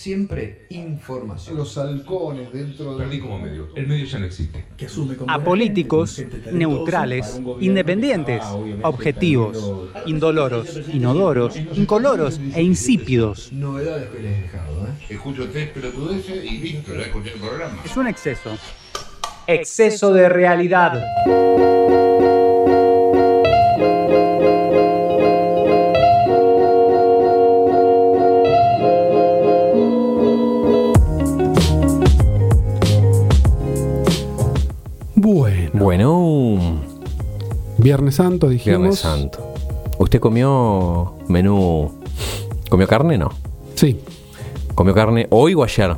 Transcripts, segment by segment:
siempre información. Los halcones dentro de... Perdí como medio. El medio ya no existe. Que asume buena gente, neutrales, independientes, obviamente, objetivos, indoloros, inodoros, incoloros e insípidos. Novedades que les he dejado, ¿eh? Escucho tres pelotudeces y listo, ya escuché el programa. Es un exceso. Exceso de realidad. Viernes Santo dijimos. Viernes Santo. ¿Usted comió menú? ¿Comió carne? No. Sí. ¿Comió carne hoy o ayer?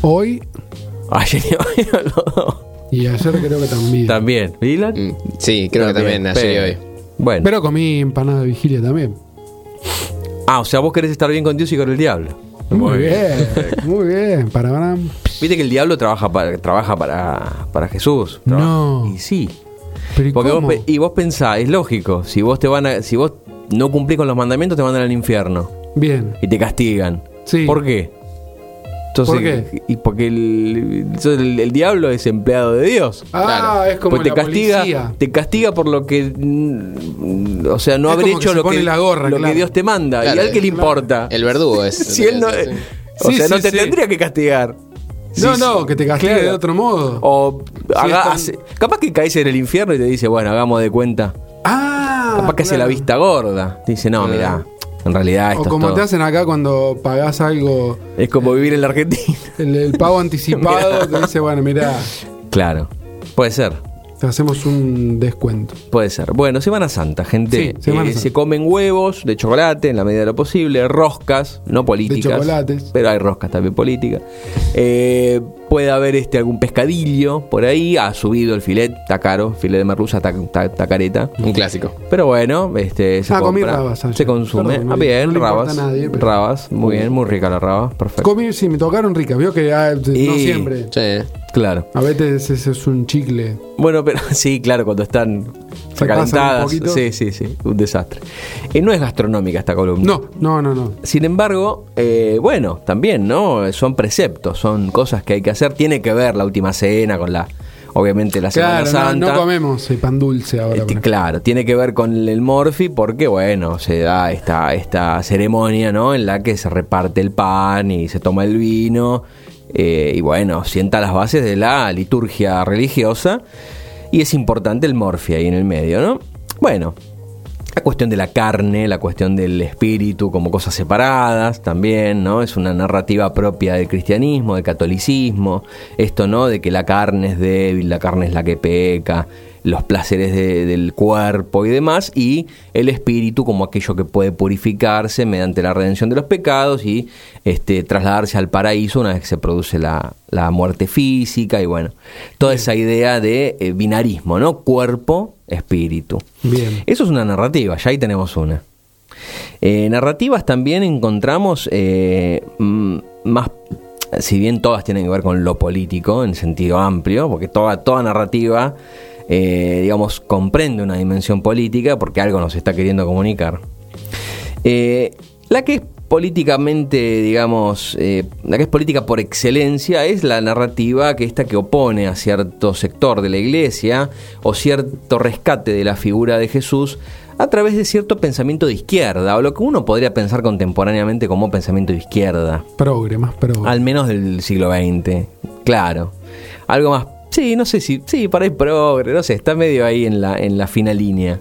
Hoy Ayer y hoy. no. y ayer creo que también. También. ¿Vilan? Mm, Sí, creo que también ayer y hoy. Bueno. Pero comí empanada de vigilia también. ah, o sea, vos querés estar bien con Dios y con el diablo. Muy bien, muy bien. Para para- Viste que el diablo trabaja para, trabaja para, para Jesús. Trabaja- No. Y sí. Pero ¿y Porque vos, y vos pensás, es lógico. Si vos te van a, si vos no cumplís con los mandamientos, te mandan al infierno. Bien. Y te castigan. Sí. ¿Por qué? Entonces, ¿Por qué? Y porque el, el- el diablo es empleado de Dios. Ah, Claro. es como Pues te la castiga, policía. te castiga por lo que, mm, o sea, no Es haber que hecho lo, pone que, la gorra, lo claro. que Dios te manda. Claro, y a él que le claro. importa. El verdugo es. si él no, sí. o Sí, sea, no te sí. tendría que castigar. No, Sí, no, que te castigue Claro. de otro modo. O haga- están- hace- capaz que caes en el infierno y te dice, bueno, hagamos de cuenta. Ah, capaz que hace la claro. vista gorda. Te dice, no, mira, en realidad esto O es como todo- te hacen acá cuando pagás algo, es como vivir en la Argentina. el, el pago anticipado, te dice, bueno, mira, claro, puede ser. te hacemos un descuento. Puede ser. Bueno, Semana Santa, gente. Sí, Semana Eh, Santa. Se comen huevos de chocolate en la medida de lo posible, roscas, no políticas. chocolates. Pero hay roscas también políticas. Eh, puede haber este algún pescadillo por ahí. Ha subido el filet, está caro. Filet de merluza, está, está- está careta. Un clásico. Pero bueno, este, se Ah, comí compra, rabas se consume. Perdón, no ah, bien, no rabas. a nadie, pero- Rabas, muy bien, muy rica la raba. Perfecto. Comí, sí, me tocaron ricas, vio que ah, no Y- siempre. Sí. Claro. A veces ese es un chicle. Bueno, pero sí, claro, cuando están recalentadas. Sí, sí, sí, un desastre. Eh, no es gastronómica esta columna. No, no, no, no. Sin embargo, eh, bueno, también, ¿no? Son preceptos, son cosas que hay que hacer. Tiene que ver la última cena con la, obviamente, la Semana Claro, no, Santa. no comemos eh, pan dulce ahora. Ejemplo. claro, tiene que ver con el morfi porque, bueno, se da esta, esta ceremonia, ¿no? En la que se reparte el pan y se toma el vino. eh, y bueno, sienta las bases de la liturgia religiosa. Y es importante el morfi ahí en el medio, ¿no? Bueno, la cuestión de la carne, la cuestión del espíritu como cosas separadas también, ¿no? Es una narrativa propia del cristianismo, del catolicismo. Esto, ¿no? De que la carne es débil, la carne es la que peca, los placeres de- del cuerpo y demás, y el espíritu como aquello que puede purificarse mediante la redención de los pecados y este, trasladarse al paraíso una vez que se produce la, la muerte física y bueno, toda esa idea de eh, binarismo, ¿no? Cuerpo, espíritu. Bien. Eso es una narrativa, ya ahí tenemos una. Eh, narrativas también encontramos eh, más, si bien todas tienen que ver con lo político en sentido amplio, porque toda, toda narrativa, eh, digamos, comprende una dimensión política porque algo nos está queriendo comunicar. Eh, la que es políticamente, digamos, eh, la que es política por excelencia es la narrativa que esta que opone a cierto sector de la iglesia o cierto rescate de la figura de Jesús a través de cierto pensamiento de izquierda, o lo que uno podría pensar contemporáneamente como pensamiento de izquierda, Progre, más progre. al menos del siglo XX, claro. Algo más, sí, no sé si, sí, por ahí progre, no sé, está medio ahí en la, en la fina línea.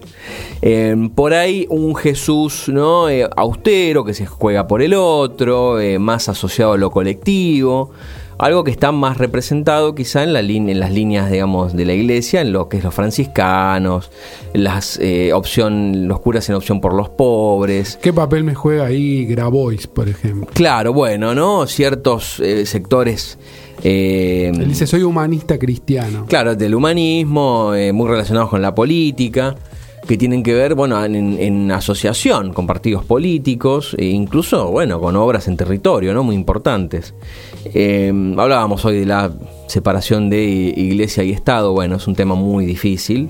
Eh, por ahí un Jesús ¿no? Eh, austero que se juega por el otro, eh, más asociado a lo colectivo. Algo que está más representado quizá en, la línea- en las líneas, digamos, de la iglesia, en lo que es los franciscanos, las opción, los curas en opción por los pobres. ¿Qué papel me juega ahí Grabois, por ejemplo? Claro, bueno, ¿no? Ciertos sectores. Eh, Él dice, soy humanista cristiano. Claro, del humanismo, eh, muy relacionados con la política, que tienen que ver, bueno, en, en asociación con partidos políticos, e incluso, bueno, con obras en territorio, ¿no? Muy importantes. Eh, hablábamos hoy de la separación de iglesia y Estado, bueno, es un tema muy difícil.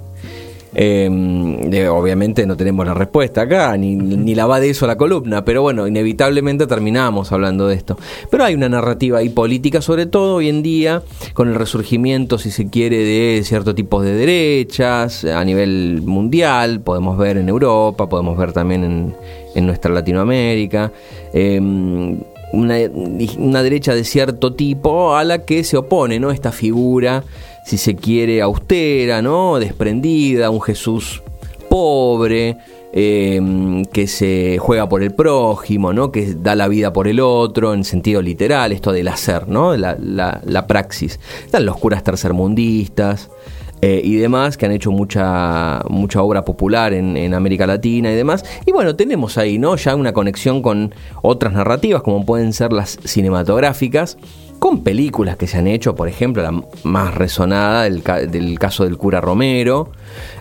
Eh, de- obviamente no tenemos la respuesta acá, ni, ni la va de eso la columna, pero bueno, inevitablemente terminamos hablando de esto. Pero hay una narrativa ahí política, sobre todo hoy en día, con el resurgimiento, si se quiere, de ciertos tipos de derechas a nivel mundial, podemos ver en Europa, podemos ver también en, en nuestra Latinoamérica. Eh, una, una derecha de cierto tipo a la que se opone, ¿no? Esta figura, si se quiere, austera, ¿no? Desprendida, un Jesús pobre, eh, que se juega por el prójimo, ¿no? Que da la vida por el otro, en sentido literal, esto del hacer, ¿no? La, la, la praxis. Están los curas tercermundistas. Eh, y demás, que han hecho mucha, mucha obra popular en, América Latina y demás. Y bueno, tenemos ahí, ¿no? Ya una conexión con otras narrativas, como pueden ser las cinematográficas, con películas que se han hecho, por ejemplo, la más resonada del, del caso del cura Romero,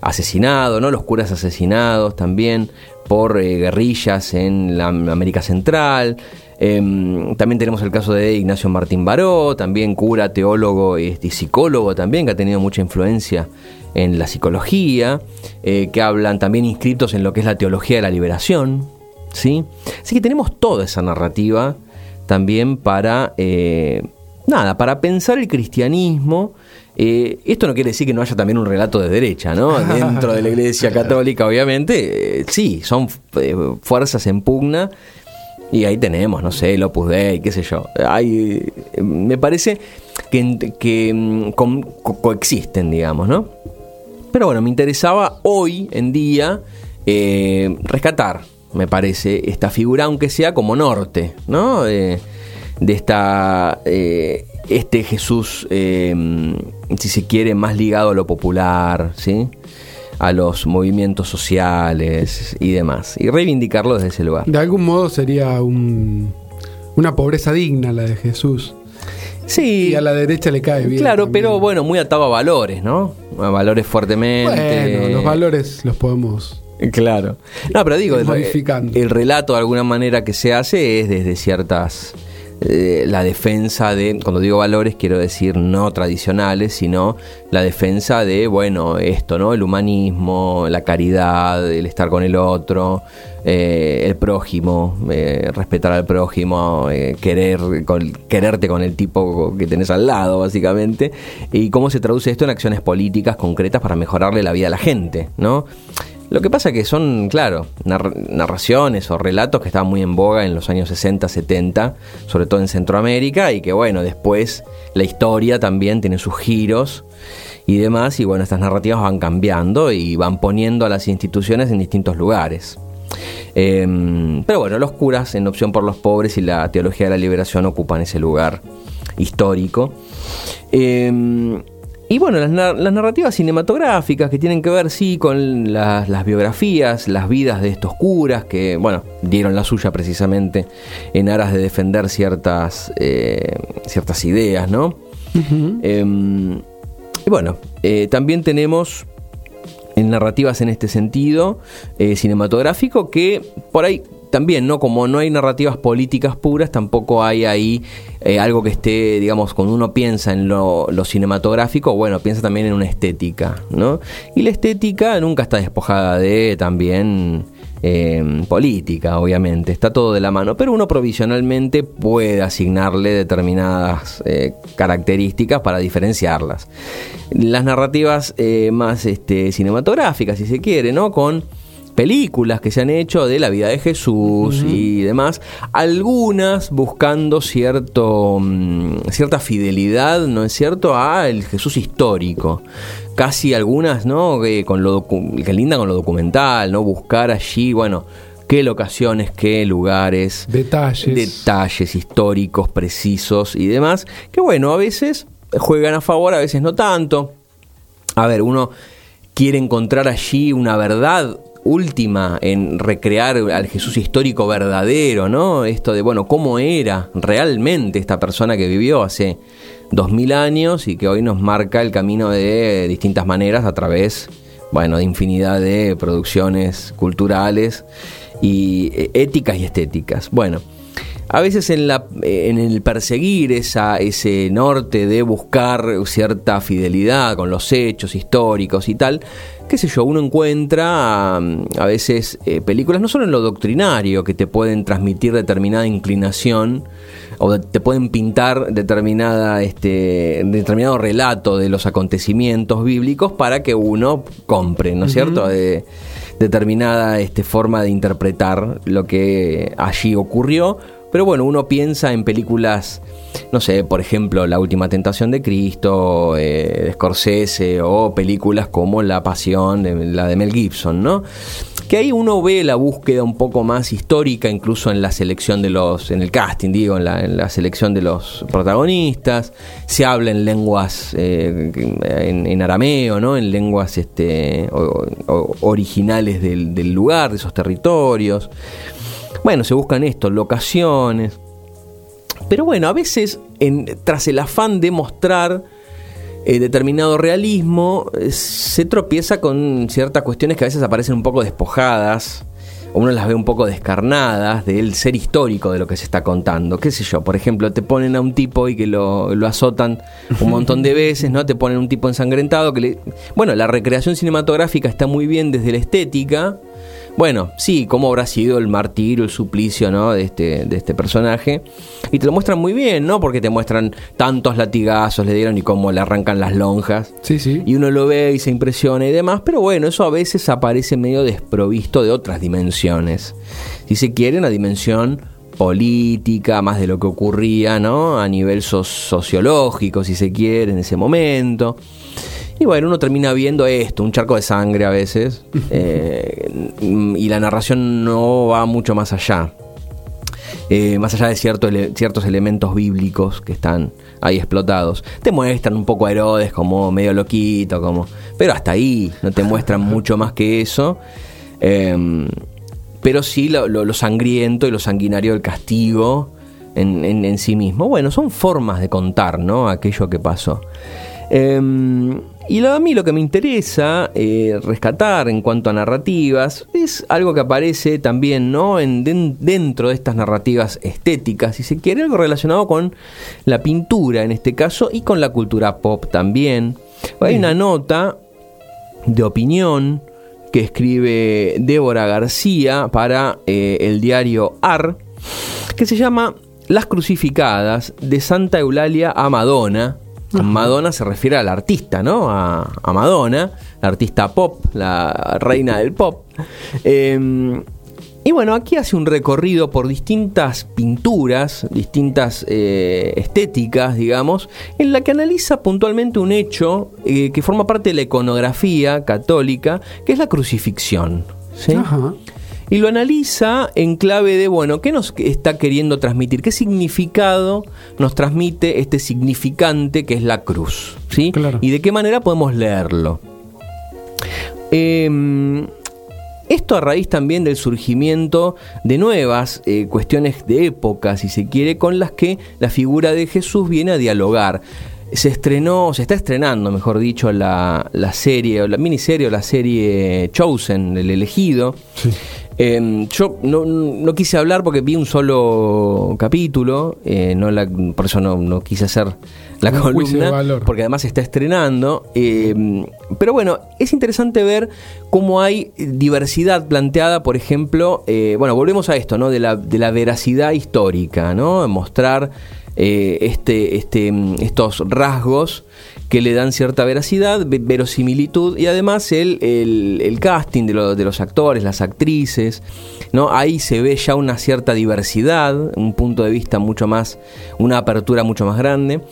asesinado, ¿no? Los curas asesinados también por eh, guerrillas en la América Central. Em, también tenemos el caso de Ignacio Martín Baró, también cura, teólogo y, y psicólogo también, que ha tenido mucha influencia en la psicología, eh, que hablan también inscritos en lo que es la teología de la liberación. ¿sí? Así que tenemos toda esa narrativa también para, eh, nada, para pensar el cristianismo. Eh, esto no quiere decir que no haya también un relato de derecha, ¿no? Dentro de la Iglesia Católica, obviamente, sí, son fuerzas en pugna. Y ahí tenemos, no sé, el Opus Dei, qué sé yo. Hay, me parece que, que mm, coexisten, digamos, ¿no? Pero bueno, me interesaba hoy en día eh, rescatar, me parece, esta figura, aunque sea como norte, ¿no? Eh, de esta, eh, este Jesús, eh, si se quiere, más ligado a lo popular, ¿sí? A los movimientos sociales y demás. Y reivindicarlo desde ese lugar. De algún modo sería un- una pobreza digna la de Jesús. Sí. Y a la derecha le cae bien. Claro, también. pero bueno, muy atado a valores, ¿no? A valores fuertemente. Bueno, los valores los podemos. Claro. No, pero digo, el, el relato de alguna manera que se hace es desde ciertas. Eh, la defensa de, cuando digo valores, quiero decir no tradicionales, sino la defensa de, bueno, esto, ¿no? El humanismo, la caridad, el estar con el otro, eh, el prójimo, eh, respetar al prójimo, querer, quererte con el tipo que tenés al lado, básicamente. Y cómo se traduce esto en acciones políticas concretas para mejorarle la vida a la gente, ¿no? Lo que pasa que son, claro, nar- narraciones o relatos que estaban muy en boga en los años 60, 70, sobre todo en Centroamérica, y que bueno, después la historia también tiene sus giros y demás, y bueno, estas narrativas van cambiando y van poniendo a las instituciones en distintos lugares. Eh, pero bueno, los curas en Opción por los Pobres y la Teología de la Liberación ocupan ese lugar histórico. Eh, y bueno, las, nar- las narrativas cinematográficas que tienen que ver, sí, con las, las biografías, las vidas de estos curas que, bueno, dieron la suya precisamente en aras de defender ciertas, eh, ciertas ideas, ¿no? Eh, y bueno, eh, también tenemos en narrativas en este sentido eh, cinematográfico que por ahí también, ¿no? Como no hay narrativas políticas puras, tampoco hay ahí eh, algo que esté, digamos, cuando uno piensa en lo, cinematográfico, bueno, piensa también en una estética, ¿no? Y la estética nunca está despojada de también eh, política, obviamente, está todo de la mano, pero uno provisionalmente puede asignarle determinadas eh, características para diferenciarlas. Las narrativas más este, cinematográficas, si se quiere, ¿no? Con películas que se han hecho de la vida de Jesús y demás, algunas buscando cierto, mm, cierta fidelidad, ¿no es cierto?, a el Jesús histórico. Casi algunas, ¿no?, que, con lo que linda con lo documental, ¿no?, buscar allí, bueno, qué locaciones, qué lugares, Detalles. detalles históricos precisos y demás, que bueno, a veces juegan a favor, a veces no tanto. A ver, uno quiere encontrar allí una verdad última en recrear al Jesús histórico verdadero, ¿no? Esto de, bueno, cómo era realmente esta persona que vivió hace dos mil años y que hoy nos marca el camino de distintas maneras a través, bueno, de infinidad de producciones culturales y eh, éticas y estéticas. Bueno, a veces en, la, en el perseguir esa, ese norte de buscar cierta fidelidad con los hechos históricos y tal, qué sé yo, uno encuentra a veces eh, películas no solo en lo doctrinario que te pueden transmitir determinada inclinación o te pueden pintar determinada este determinado relato de los acontecimientos bíblicos para que uno compre, ¿no es cierto? De, determinada este, forma de interpretar lo que allí ocurrió pero bueno, uno piensa en películas, no sé, por ejemplo, La Última Tentación de Cristo, eh, Scorsese, o películas como La Pasión, de, la de Mel Gibson, ¿no? Que ahí uno ve la búsqueda un poco más histórica, incluso en la selección de los, en el casting, digo, en la, selección de los protagonistas. Se habla en lenguas, eh, en, arameo, ¿no? En lenguas este, originales del lugar, de esos territorios. Bueno, se buscan esto, locaciones. Pero bueno, a veces, tras el afán de mostrar eh, determinado realismo, eh, se tropieza con ciertas cuestiones que a veces aparecen un poco despojadas, o uno las ve un poco descarnadas del ser histórico de lo que se está contando. ¿Qué sé yo? Por ejemplo, te ponen a un tipo y que lo, lo azotan un montón de veces, ¿no? Te ponen un tipo ensangrentado que le... Bueno, la recreación cinematográfica está muy bien desde la estética, bueno, sí, cómo habrá sido el martirio, el suplicio, ¿no? De este, de este personaje. Y te lo muestran muy bien, ¿no? Porque te muestran tantos latigazos le dieron y cómo le arrancan las lonjas. Sí, sí. Y uno lo ve y se impresiona y demás. Pero bueno, eso a veces aparece medio desprovisto de otras dimensiones. Si se quiere, una dimensión política, más de lo que ocurría, ¿no? A nivel sociológico, si se quiere, en ese momento. Y bueno, uno termina viendo esto, un charco de sangre a veces, eh, y la narración no va mucho más allá. Eh, más allá de ciertos elementos bíblicos que están ahí explotados. Te muestran un poco a Herodes como medio loquito, como. Pero hasta ahí, no te muestran mucho más que eso. Em, pero sí lo, sangriento y lo sanguinario del castigo en, en, sí mismo. Bueno, son formas de contar, ¿no? Aquello que pasó. Em, y a mí lo que me interesa eh, rescatar en cuanto a narrativas es algo que aparece también ¿no? En, dentro de estas narrativas estéticas, si se quiere, algo relacionado con la pintura en este caso y con la cultura pop también. Hay una nota de opinión que escribe Débora García para eh, el diario AR, que se llama Las crucificadas de Santa Eulalia a Madonna Madonna se refiere al artista, ¿no? A, Madonna, la artista pop, la reina del pop. Em, y bueno, aquí hace un recorrido por distintas pinturas, distintas eh, estéticas, digamos, en la que analiza puntualmente un hecho eh, que forma parte de la iconografía católica, que es la crucifixión. ¿sí? Ajá y lo analiza en clave de, bueno, ¿qué nos está queriendo transmitir? ¿Qué significado nos transmite este significante que es la cruz? ¿sí? ¿Y de qué manera podemos leerlo? Em, esto a raíz también del surgimiento de nuevas eh, cuestiones de época, si se quiere, con las que la figura de Jesús viene a dialogar se estrenó, se está estrenando, mejor dicho, la, la serie, o la miniserie o la serie Chosen, el elegido. Sí. Em, yo no, quise hablar porque vi un solo capítulo, eh, no por eso no, quise hacer la columna, porque además se está estrenando. Em, pero bueno, es interesante ver cómo hay diversidad planteada, por ejemplo, eh, bueno, volvemos a esto, ¿no? De la, de la veracidad histórica, ¿no? Mostrar eh, este, este, estos rasgos que le dan cierta veracidad, verosimilitud y además el, el, casting de, de, los actores, las actrices, ¿no? Ahí se ve ya una cierta diversidad, un punto de vista mucho más, una apertura mucho más grande.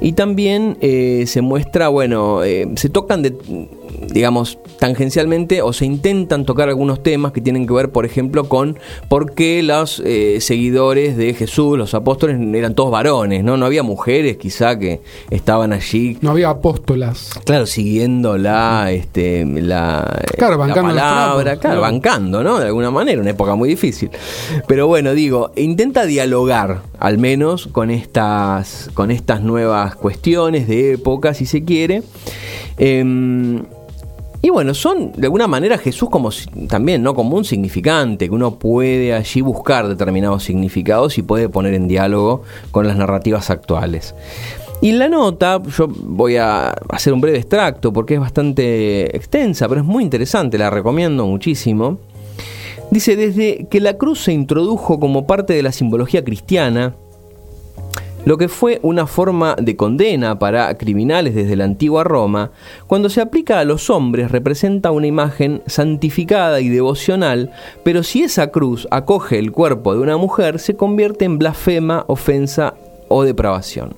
Y también eh, se muestra, bueno, eh, se tocan de digamos, tangencialmente o se intentan tocar algunos temas que tienen que ver, por ejemplo, con por qué los eh, seguidores de Jesús, los apóstoles, eran todos varones, ¿no? No había mujeres quizá que estaban allí. No había apóstolas. Claro, siguiendo la, este, la, claro, bancando la palabra, claro, bancando, ¿no? De alguna manera, una época muy difícil. Pero bueno, digo, intenta dialogar al menos con estas, con estas nuevas cuestiones de época, si se quiere. Em, Y bueno, son de alguna manera Jesús como también, ¿no? Como un significante, que uno puede allí buscar determinados significados y puede poner en diálogo con las narrativas actuales. Y la nota, yo voy a hacer un breve extracto porque es bastante extensa, pero es muy interesante, la recomiendo muchísimo. Dice, desde que la cruz se introdujo como parte de la simbología cristiana, lo que fue una forma de condena para criminales desde la antigua Roma, cuando se aplica a los hombres representa una imagen santificada y devocional, pero si esa cruz acoge el cuerpo de una mujer, se convierte en blasfema, ofensa o depravación.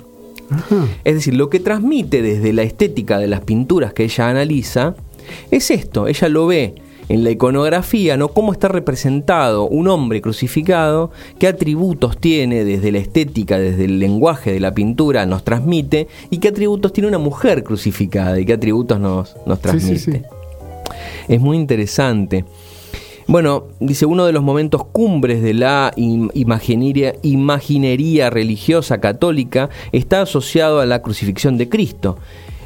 Es decir, lo que transmite desde la estética de las pinturas que ella analiza es esto, ella lo ve en la iconografía, ¿no? Cómo está representado un hombre crucificado, qué atributos tiene desde la estética, desde el lenguaje de la pintura nos transmite, y qué atributos tiene una mujer crucificada y qué atributos nos, nos transmite. sí, sí. Es muy interesante. Bueno, dice uno de los momentos cumbres de la im- imaginería, imaginería religiosa católica está asociado a la crucifixión de Cristo.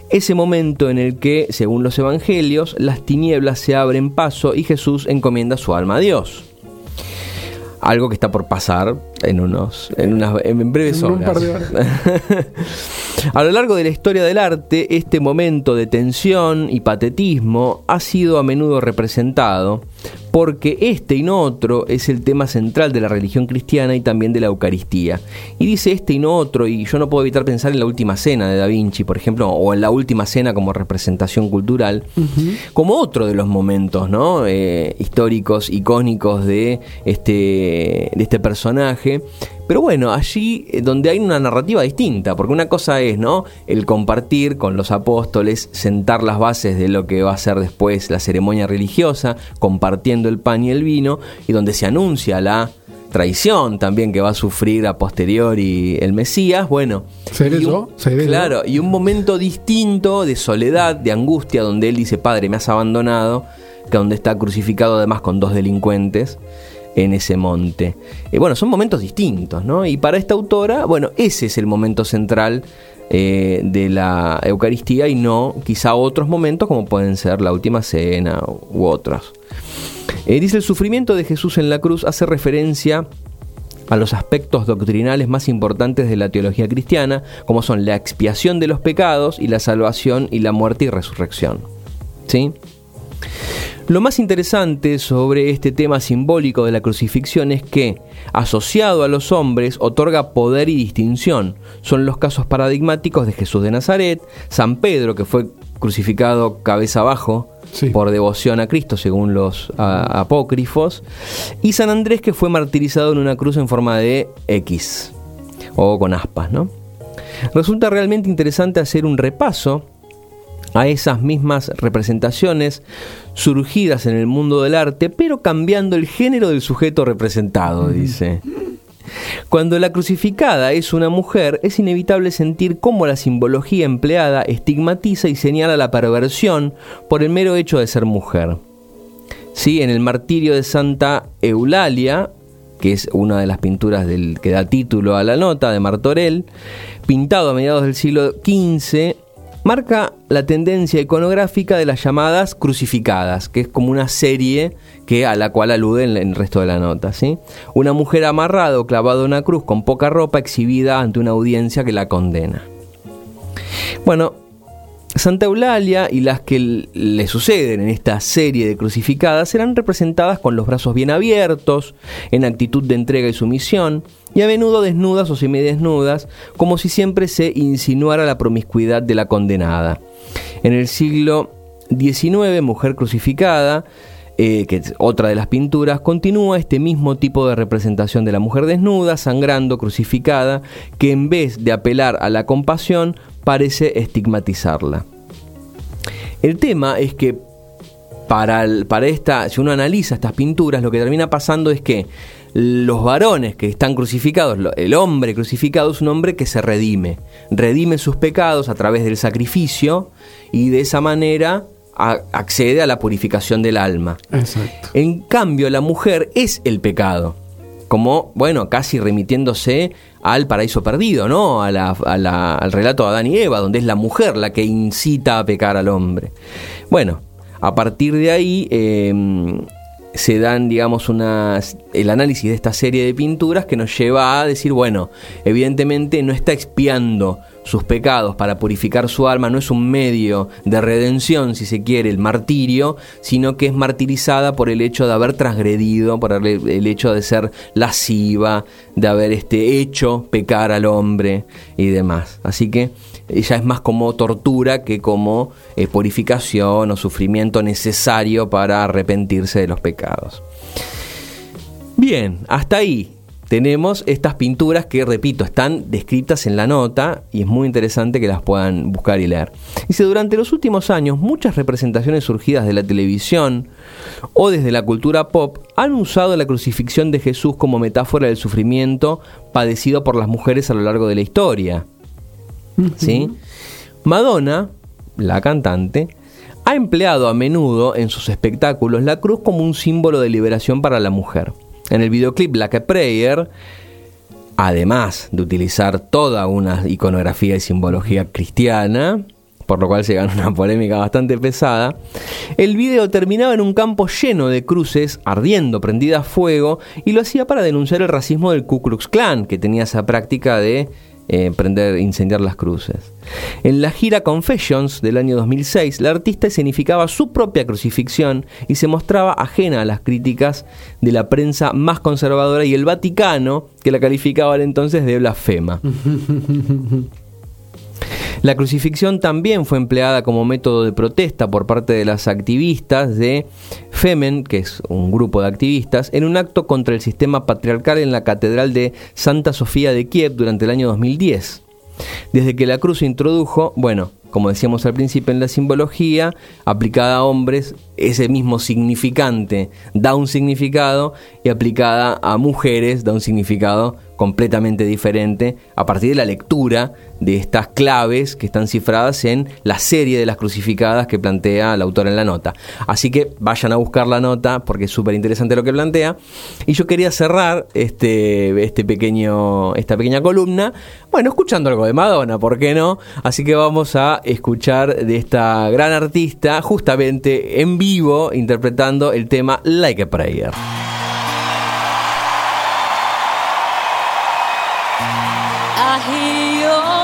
Ese momento en el que, según los evangelios, las tinieblas se abren paso y Jesús encomienda su alma a Dios. Algo que está por pasar en unos en unas en breves En horas. A lo largo de la historia del arte, este momento de tensión y patetismo ha sido a menudo representado porque este y no otro es el tema central de la religión cristiana y también de la Eucaristía. Y dice este y no otro, y yo no puedo evitar pensar en la última cena de Da Vinci, por ejemplo, o en la última cena como representación cultural, como otro de los momentos ¿no? Eh, históricos, icónicos de este, de este personaje. Pero bueno, allí eh, donde hay una narrativa distinta, porque una cosa es, ¿no? El compartir con los apóstoles, sentar las bases de lo que va a ser después la ceremonia religiosa, el pan y el vino, y donde se anuncia la traición también que va a sufrir a posteriori el Mesías, bueno. ¿Seré y un- yo? ¿Seré yo? claro, y un momento distinto de soledad, de angustia, donde él dice, Padre, me has abandonado, que donde está crucificado además con dos delincuentes en ese monte. Eh, bueno, son momentos distintos, ¿no? Y para esta autora, bueno, ese es el momento central eh, de la Eucaristía y no quizá otros momentos como pueden ser la última cena u otros. Eh, dice, el sufrimiento de Jesús en la cruz hace referencia a los aspectos doctrinales más importantes de la teología cristiana, como son la expiación de los pecados y la salvación y la muerte y resurrección. ¿Sí? Lo más interesante sobre este tema simbólico de la crucifixión es que, asociado a los hombres, otorga poder y distinción. Son los casos paradigmáticos de Jesús de Nazaret, San Pedro, que fue crucificado cabeza abajo Sí. por devoción a Cristo, según los a- apócrifos, y San Andrés, que fue martirizado en una cruz en forma de X, o con aspas, ¿no? Resulta realmente interesante hacer un repaso a esas mismas representaciones surgidas en el mundo del arte, pero cambiando el género del sujeto representado, dice. Cuando la crucificada es una mujer, es inevitable sentir cómo la simbología empleada estigmatiza y señala la perversión por el mero hecho de ser mujer. Sí, en el martirio de Santa Eulalia, que es una de las pinturas del, que da título a la nota de Martorell, pintado a mediados del siglo XV, marca la tendencia iconográfica de las llamadas crucificadas, que es como una serie que a la cual alude en el resto de la nota, ¿sí? Una mujer amarrada o clavada a una cruz con poca ropa exhibida ante una audiencia que la condena. Bueno, Santa Eulalia y las que le suceden en esta serie de crucificadas serán representadas con los brazos bien abiertos, en actitud de entrega y sumisión, y a menudo desnudas o semidesnudas, como si siempre se insinuara la promiscuidad de la condenada. En el siglo XIX, Mujer crucificada, eh, que es otra de las pinturas, continúa este mismo tipo de representación de la mujer desnuda, sangrando, crucificada, que en vez de apelar a la compasión, parece estigmatizarla. El tema es que para, el- para esta, si uno analiza estas pinturas, lo que termina pasando es que los varones que están crucificados, el hombre crucificado es un hombre que se redime, redime sus pecados a través del sacrificio y de esa manera a- accede a la purificación del alma. Exacto. En cambio, la mujer es el pecado. Como, bueno, casi remitiéndose al paraíso perdido, ¿no? Al relato de Adán y Eva, donde es la mujer la que incita a pecar al hombre. Bueno, a partir de ahí eh, se dan, digamos, unas, el análisis de esta serie de pinturas que nos lleva a decir, bueno, evidentemente no está expiando sus pecados para purificar su alma, no es un medio de redención, si se quiere, el martirio, sino que es martirizada por el hecho de haber transgredido, por el, hecho de ser lasciva, de haber este, hecho pecar al hombre y demás. Así que ella es más como tortura que como eh, purificación o sufrimiento necesario para arrepentirse de los pecados. Bien, hasta ahí tenemos estas pinturas que, repito, están descritas en la nota y es muy interesante que las puedan buscar y leer. Dice, durante los últimos años muchas representaciones surgidas de la televisión o desde la cultura pop han usado la crucifixión de Jesús como metáfora del sufrimiento padecido por las mujeres a lo largo de la historia. ¿Sí? Madonna, la cantante, ha empleado a menudo en sus espectáculos la cruz como un símbolo de liberación para la mujer. En el videoclip a Prayer, además de utilizar toda una iconografía y simbología cristiana, por lo cual se gana una polémica bastante pesada, el video terminaba en un campo lleno de cruces ardiendo, prendidas a fuego, y lo hacía para denunciar el racismo del Ku Klux Klan, que tenía esa práctica de eh, prender, incendiar las cruces. En la gira Confessions del año 2006, la artista escenificaba su propia crucifixión y se mostraba ajena a las críticas de la prensa más conservadora y el Vaticano, que la calificaba al entonces de blasfema. La crucifixión también fue empleada como método de protesta por parte de las activistas de Femen, que es un grupo de activistas, en un acto contra el sistema patriarcal en la Catedral de Santa Sofía de Kiev durante el año 2010. Desde que la cruz se introdujo, bueno, como decíamos al principio en la simbología, aplicada a hombres, ese mismo significante da un significado y aplicada a mujeres da un significado completamente diferente a partir de la lectura de estas claves que están cifradas en la serie de las crucificadas que plantea el autor en la nota. Así que vayan a buscar la nota porque es súper interesante lo que plantea. Y yo quería cerrar este, este pequeño, esta pequeña columna, bueno, escuchando algo de Madonna, ¿por qué no? Así que vamos a escuchar de esta gran artista justamente en vivo interpretando el tema Like a Prayer. I hear your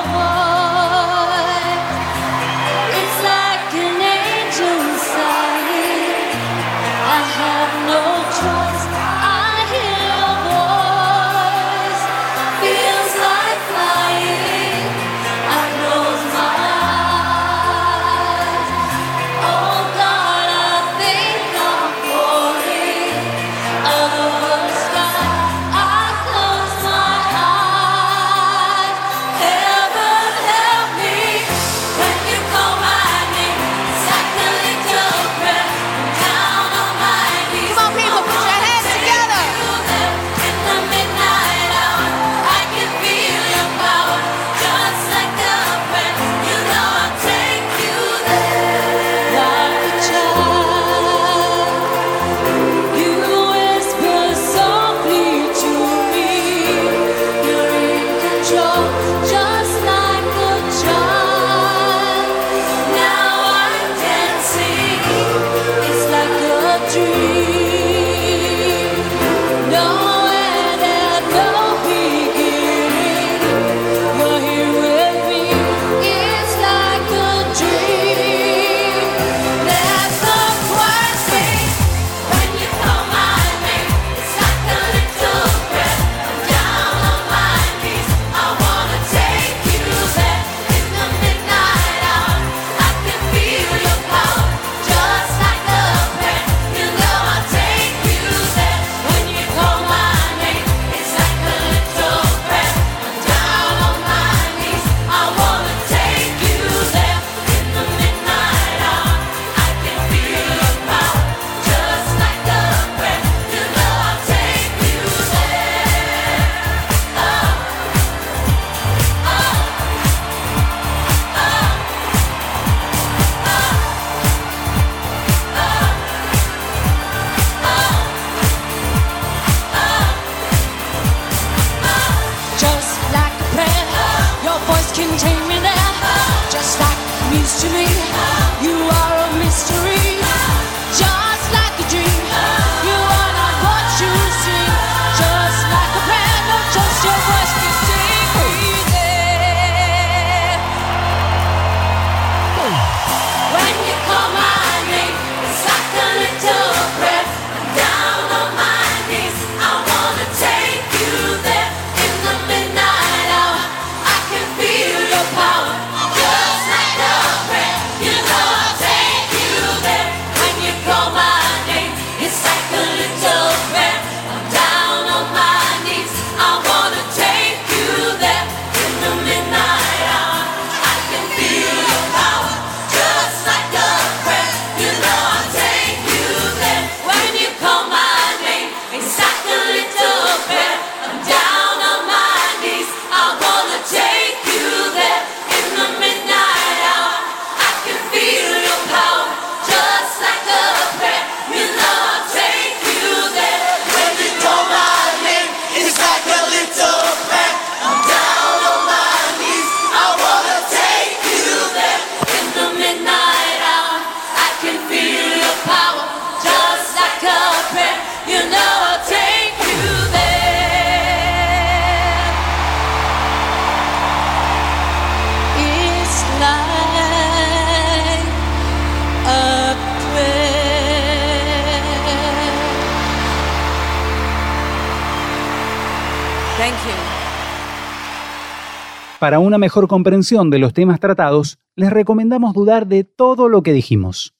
Para una mejor comprensión de los temas tratados, les recomendamos dudar de todo lo que dijimos.